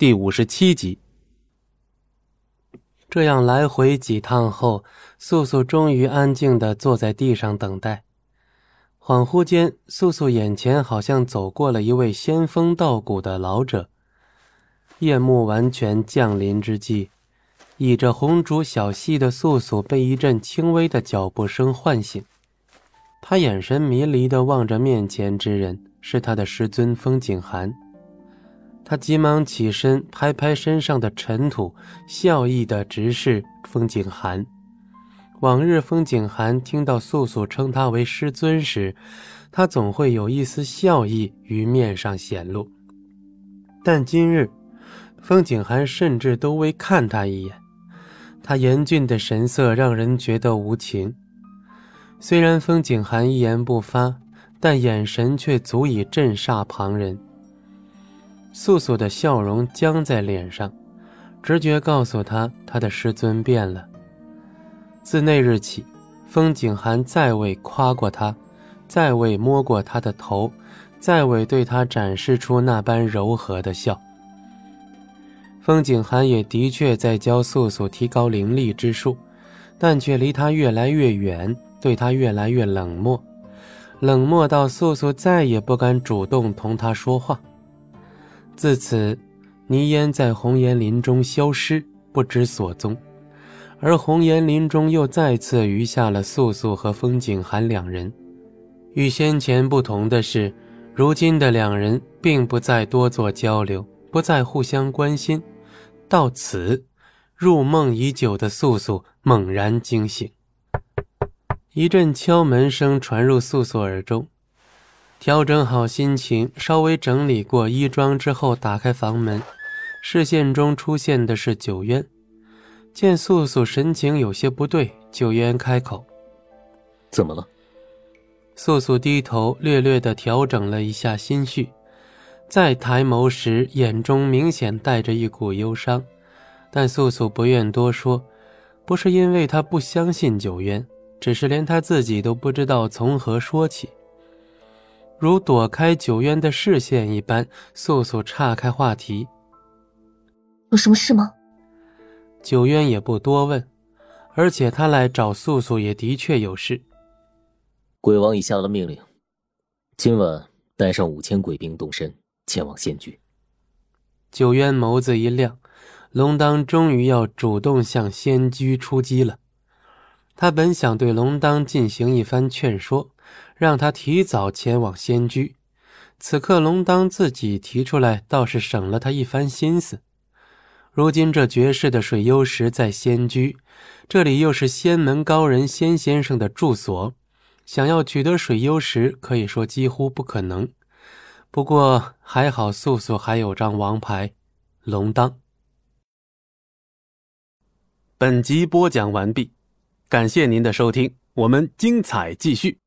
第五十七集。这样来回几趟后，素素终于安静的坐在地上等待。恍惚间，素素眼前好像走过了一位仙风道骨的老者。夜幕完全降临之际，倚着红烛小溪的素素被一阵轻微的脚步声唤醒。他眼神迷离的望着面前之人，是他的师尊风景寒。他急忙起身，拍拍身上的尘土，笑意的直视风景寒。往日风景寒听到素素称他为师尊时，他总会有一丝笑意于面上显露。但今日，风景寒甚至都未看他一眼，他严峻的神色让人觉得无情。虽然风景寒一言不发，但眼神却足以震煞旁人。素素的笑容僵在脸上，直觉告诉他，他的师尊变了。自那日起，风景寒再未夸过他，再未摸过他的头，再未对他展示出那般柔和的笑。风景寒也的确在教素素提高灵力之术，但却离他越来越远，对他越来越冷漠，冷漠到素素再也不敢主动同他说话。自此，倪烟在红岩林中消失，不知所踪。而红岩林中又再次余下了素素和风景寒两人。与先前不同的是，如今的两人并不再多做交流，不再互相关心。到此，入梦已久的素素猛然惊醒。一阵敲门声传入素素耳中。调整好心情，稍微整理过衣装之后，打开房门，视线中出现的是九渊。见素素神情有些不对，九渊开口：“怎么了？”素素低头，略略的调整了一下心绪，再抬眸时，眼中明显带着一股忧伤。但素素不愿多说，不是因为她不相信九渊，只是连她自己都不知道从何说起。如躲开九渊的视线一般，素素岔开话题：“有什么事吗？”九渊也不多问，而且他来找素素也的确有事。鬼王已下了命令，今晚带上五千鬼兵动身前往仙居。九渊眸子一亮，龙当终于要主动向仙居出击了。他本想对龙当进行一番劝说。让他提早前往仙居，此刻龙当自己提出来，倒是省了他一番心思。如今这绝世的水幽石在仙居，这里又是仙门高人仙先生的住所，想要取得水幽石，可以说几乎不可能。不过还好，素素还有张王牌，龙当。本集播讲完毕，感谢您的收听，我们精彩继续。